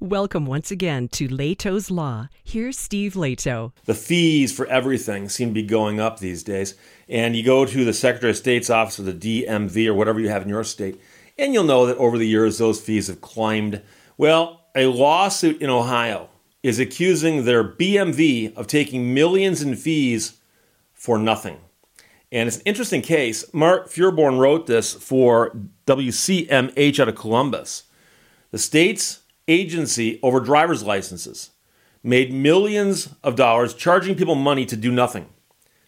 Welcome once again to Lehto's Law. Here's Steve Lehto. The fees for everything seem to be going up these days. And you go to the Secretary of State's office or the DMV or whatever you have in your state, and you'll know that over the years those fees have climbed. Well, a lawsuit in Ohio is accusing their BMV of taking millions in fees for nothing. And it's an interesting case. Mark Feuerborn wrote this for WCMH out of Columbus. The state's agency over driver's licenses made millions of dollars charging people money to do nothing,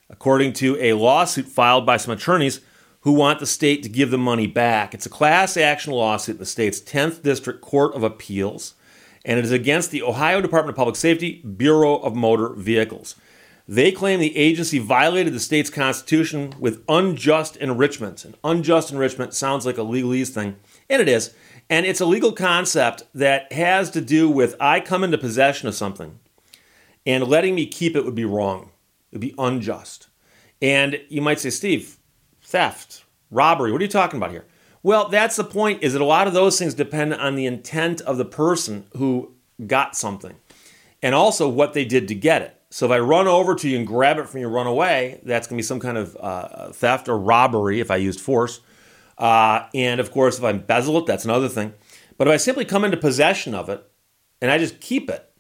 according to a lawsuit filed by some attorneys who want the state to give the money back. It's a class action lawsuit in the state's 10th District Court of Appeals, and it is against the Ohio Department of Public Safety Bureau of Motor Vehicles. They claim the agency violated the state's constitution with unjust enrichment. And unjust enrichment sounds like a legalese thing, and it is. And it's a legal concept that has to do with I come into possession of something and letting me keep it would be wrong. It would be unjust. And you might say, Steve, theft, robbery, what are you talking about here? Well, that's the point is that a lot of those things depend on the intent of the person who got something and also what they did to get it. So if I run over to you and grab it from you, run away, that's going to be some kind of uh, theft or robbery if I used force. Uh, and of course, if I embezzle it, that's another thing. But if I simply come into possession of it and I just keep it,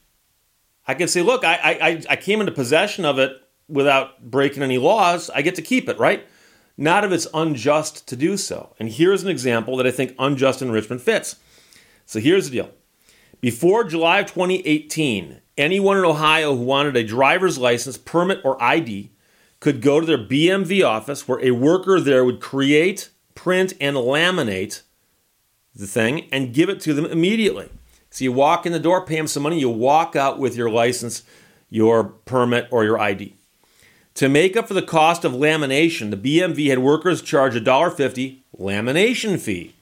I can say, look, I, I, I came into possession of it without breaking any laws. I get to keep it, right? Not if it's unjust to do so. And here's an example that I think unjust enrichment fits. So here's the deal. Before July of 2018, anyone in Ohio who wanted a driver's license, permit, or ID could go to their BMV office where a worker there would create print and laminate the thing and give it to them immediately. So you walk in the door, pay them some money, you walk out with your license, your permit, or your ID. To make up for the cost of lamination, the BMV had workers charge $1.50 lamination fee.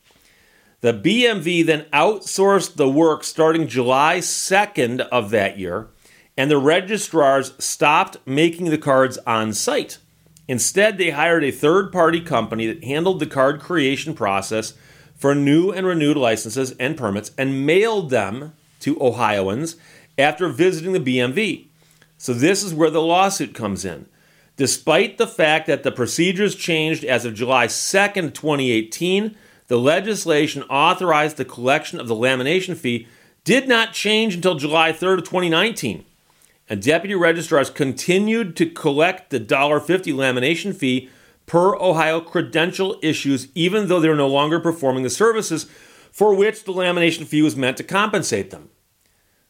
The BMV then outsourced the work starting July 2nd of that year, and the registrars stopped making the cards on site. Instead, they hired a third party company that handled the card creation process for new and renewed licenses and permits and mailed them to Ohioans after visiting the BMV. So, this is where the lawsuit comes in. Despite the fact that the procedures changed as of July 2nd, 2018, the legislation authorized the collection of the lamination fee did not change until July 3rd 2019 and deputy registrars continued to collect the $1.50 lamination fee per Ohio credential issues, even though they're no longer performing the services for which the lamination fee was meant to compensate them.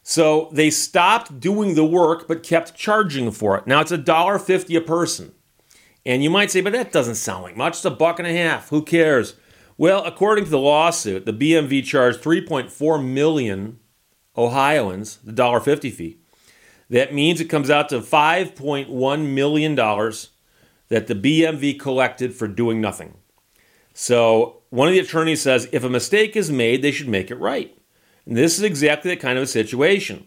So they stopped doing the work but kept charging for it. Now it's $1.50 a person. And you might say, but that doesn't sound like much. It's a buck and a half. Who cares? Well, according to the lawsuit, the BMV charged 3.4 million Ohioans the $1.50 fee. That means it comes out to $5.1 million that the BMV collected for doing nothing. So one of the attorneys says if a mistake is made, they should make it right. And this is exactly that kind of a situation.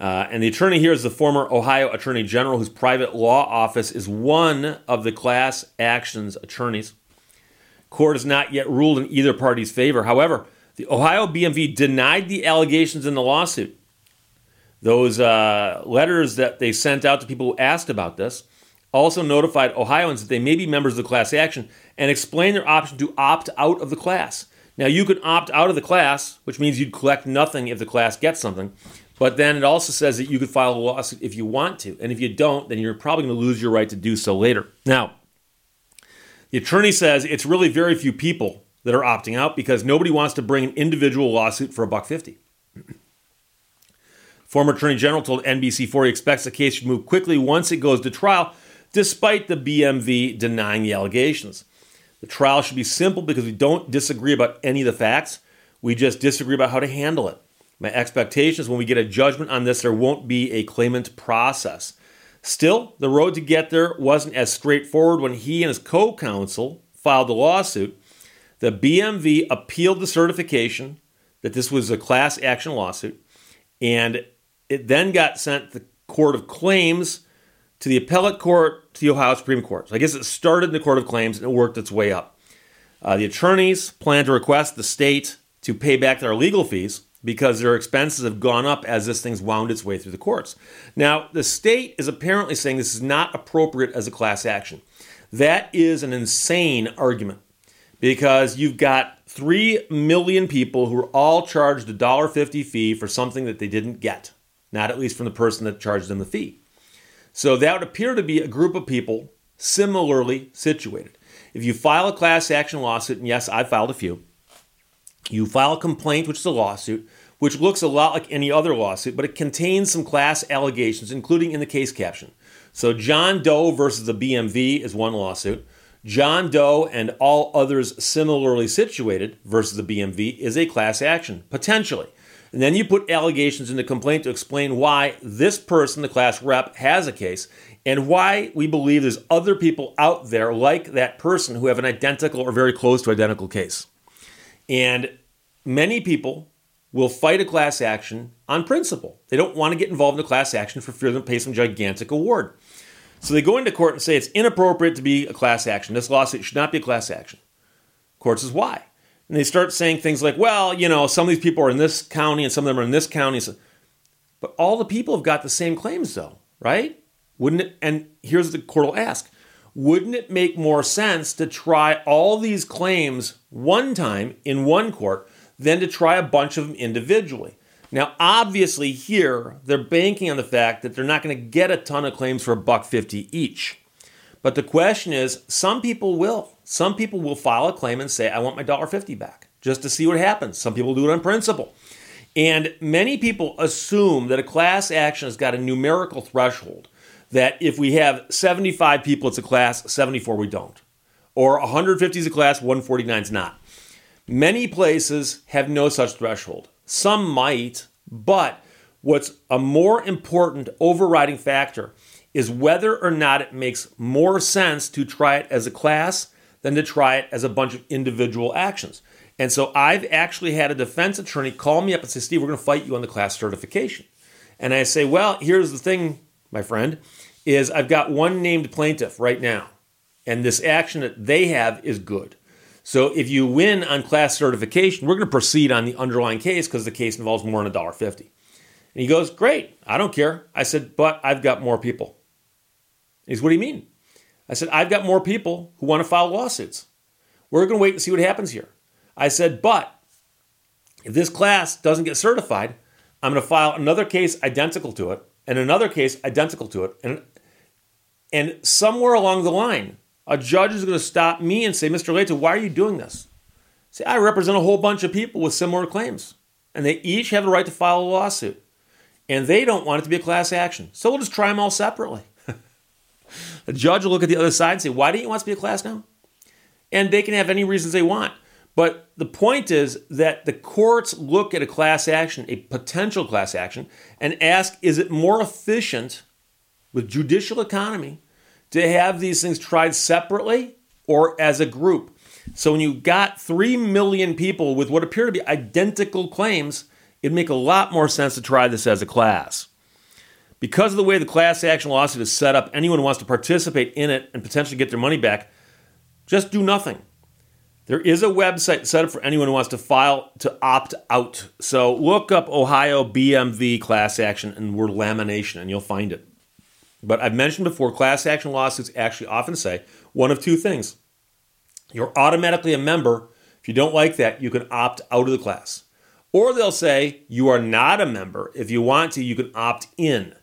Uh, and the attorney here is the former Ohio Attorney General, whose private law office is one of the class actions attorneys. Court has not yet ruled in either party's favor. However, the Ohio BMV denied the allegations in the lawsuit those uh, letters that they sent out to people who asked about this also notified Ohioans that they may be members of the class action and explained their option to opt out of the class. Now, you can opt out of the class, which means you'd collect nothing if the class gets something. But then it also says that you could file a lawsuit if you want to. And if you don't, then you're probably going to lose your right to do so later. Now, the attorney says it's really very few people that are opting out because nobody wants to bring an individual lawsuit for a buck fifty. Former Attorney General told NBC4 he expects the case should move quickly once it goes to trial, despite the BMV denying the allegations. The trial should be simple because we don't disagree about any of the facts. We just disagree about how to handle it. My expectation is when we get a judgment on this, there won't be a claimant process. Still, the road to get there wasn't as straightforward when he and his co counsel filed the lawsuit. The BMV appealed the certification that this was a class action lawsuit, and it then got sent to the Court of Claims, to the appellate court, to the Ohio Supreme Court. So I guess it started in the Court of Claims and it worked its way up. Uh, the attorneys plan to request the state to pay back their legal fees, because their expenses have gone up as this thing's wound its way through the courts. Now, the state is apparently saying this is not appropriate as a class action. That is an insane argument because you've got 3 million people who are all charged a $1.50 fee for something that they didn't get, not at least from the person that charged them the fee. So that would appear to be a group of people similarly situated. If you file a class action lawsuit, and yes, I've filed a few, you file a complaint, which is a lawsuit, which looks a lot like any other lawsuit, but it contains some class allegations, including in the case caption. So, John Doe versus the BMV is one lawsuit. John Doe and all others similarly situated versus the BMV is a class action, potentially. And then you put allegations in the complaint to explain why this person, the class rep, has a case and why we believe there's other people out there like that person who have an identical or very close to identical case. And many people will fight a class action on principle. They don't want to get involved in a class action for fear they'll pay some gigantic award. So they go into court and say it's inappropriate to be a class action. This lawsuit should not be a class action. Court says why? And they start saying things like, well, you know, some of these people are in this county and some of them are in this county. But all the people have got the same claims, though, right? Wouldn't it? And here's the court will ask Wouldn't it make more sense to try all these claims one time in one court than to try a bunch of them individually? Now, obviously, here they're banking on the fact that they're not going to get a ton of claims for a buck fifty each. But the question is, some people will. Some people will file a claim and say, "I want my dollar fifty back," just to see what happens. Some people do it on principle. And many people assume that a class action has got a numerical threshold that if we have 75 people, it's a class, 74 we don't. Or 150 is a class, 149 is not. Many places have no such threshold. Some might, but what's a more important overriding factor is whether or not it makes more sense to try it as a class than to try it as a bunch of individual actions. And so I've actually had a defense attorney call me up and say, Steve, we're going to fight you on the class certification. And I say, well, here's the thing, my friend, is I've got one named plaintiff right now, and this action that they have is good. So if you win on class certification, we're going to proceed on the underlying case because the case involves more than a dollar fifty. And he goes, Great, I don't care. I said, But I've got more people. He says, What do you mean? I said, I've got more people who want to file lawsuits. We're going to wait and see what happens here. I said, But if this class doesn't get certified, I'm going to file another case identical to it, and another case identical to it. And, and somewhere along the line, a judge is going to stop me and say, Mr. Lehto, why are you doing this? Say, I represent a whole bunch of people with similar claims, and they each have the right to file a lawsuit. And they don't want it to be a class action. So we'll just try them all separately. The judge will look at the other side and say, Why do you want to be a class now? And they can have any reasons they want. But the point is that the courts look at a class action, a potential class action, and ask, is it more efficient with judicial economy to have these things tried separately or as a group. So when you got 3 million people with what appear to be identical claims, it'd make a lot more sense to try this as a class. Because of the way the class action lawsuit is set up, anyone who wants to participate in it and potentially get their money back, just do nothing. There is a website set up for anyone who wants to file to opt out. So look up Ohio BMV class action and word lamination and you'll find it. But I've mentioned before, class action lawsuits actually often say one of two things. You're automatically a member. If you don't like that, you can opt out of the class. Or they'll say you are not a member. If you want to, you can opt in.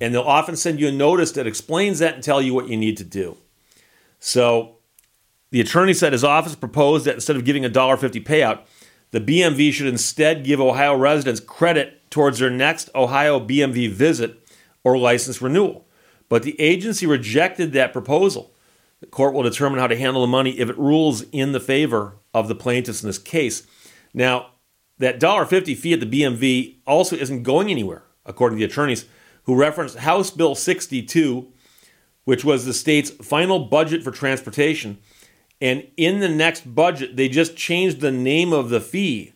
And they'll often send you a notice that explains that and tell you what you need to do. So the attorney said his office proposed that instead of giving a $1.50 payout, the BMV should instead give Ohio residents credit towards their next Ohio BMV visit or license renewal. But the agency rejected that proposal. The court will determine how to handle the money if it rules in the favor of the plaintiffs in this case. Now, that $1.50 fee at the BMV also isn't going anywhere, according to the attorneys who referenced House Bill 62, which was the state's final budget for transportation. And in the next budget, they just changed the name of the fee.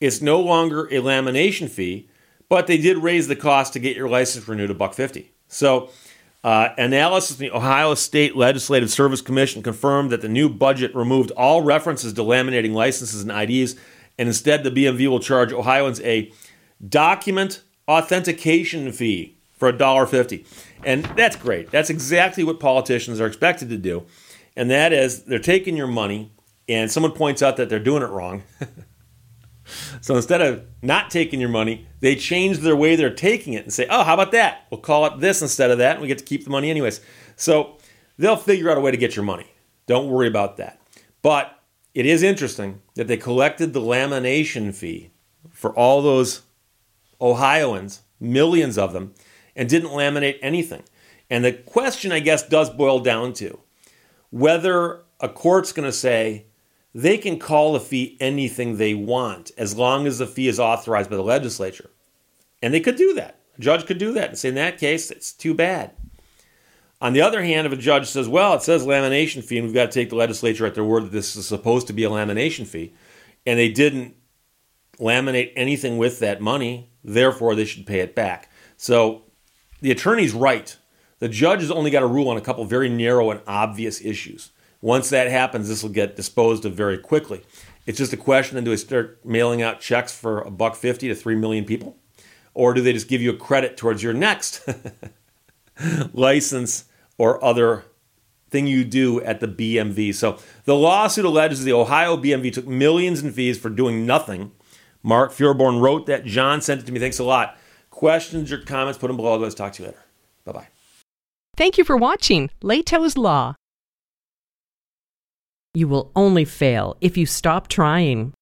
It's no longer a lamination fee, but they did raise the cost to get your license renewed a buck fifty. So uh, analysis from the Ohio State Legislative Service Commission confirmed that the new budget removed all references to laminating licenses and IDs And instead, the BMV will charge Ohioans a document authentication fee for $1.50. And that's great. That's exactly what politicians are expected to do. And that is they're taking your money and someone points out that they're doing it wrong. so instead of not taking your money, they change their way they're taking it and say, oh, how about that? We'll call it this instead of that, and we get to keep the money anyways. So they'll figure out a way to get your money. Don't worry about that. But it is interesting that they collected the lamination fee for all those Ohioans, millions of them, and didn't laminate anything. And the question, I guess, does boil down to whether a court's going to say they can call a fee anything they want as long as the fee is authorized by the legislature. And they could do that. A judge could do that and say, in that case, it's too bad. On the other hand, if a judge says, well, it says lamination fee, and we've got to take the legislature at their word that this is supposed to be a lamination fee, and they didn't laminate anything with that money, therefore they should pay it back. So the attorney's right. The judge has only got to rule on a couple very narrow and obvious issues. Once that happens, this will get disposed of very quickly. It's just a question: then do they start mailing out checks for a buck fifty to three million people, or do they just give you a credit towards your next license or other thing you do at the BMV? So the lawsuit alleges the Ohio BMV took millions in fees for doing nothing. Mark Feuerborn wrote that. John sent it to me. Thanks a lot. Questions or comments? Put them below. Let's talk to you later. Bye bye. Thank you for watching Lehto's Law. You will only fail if you stop trying.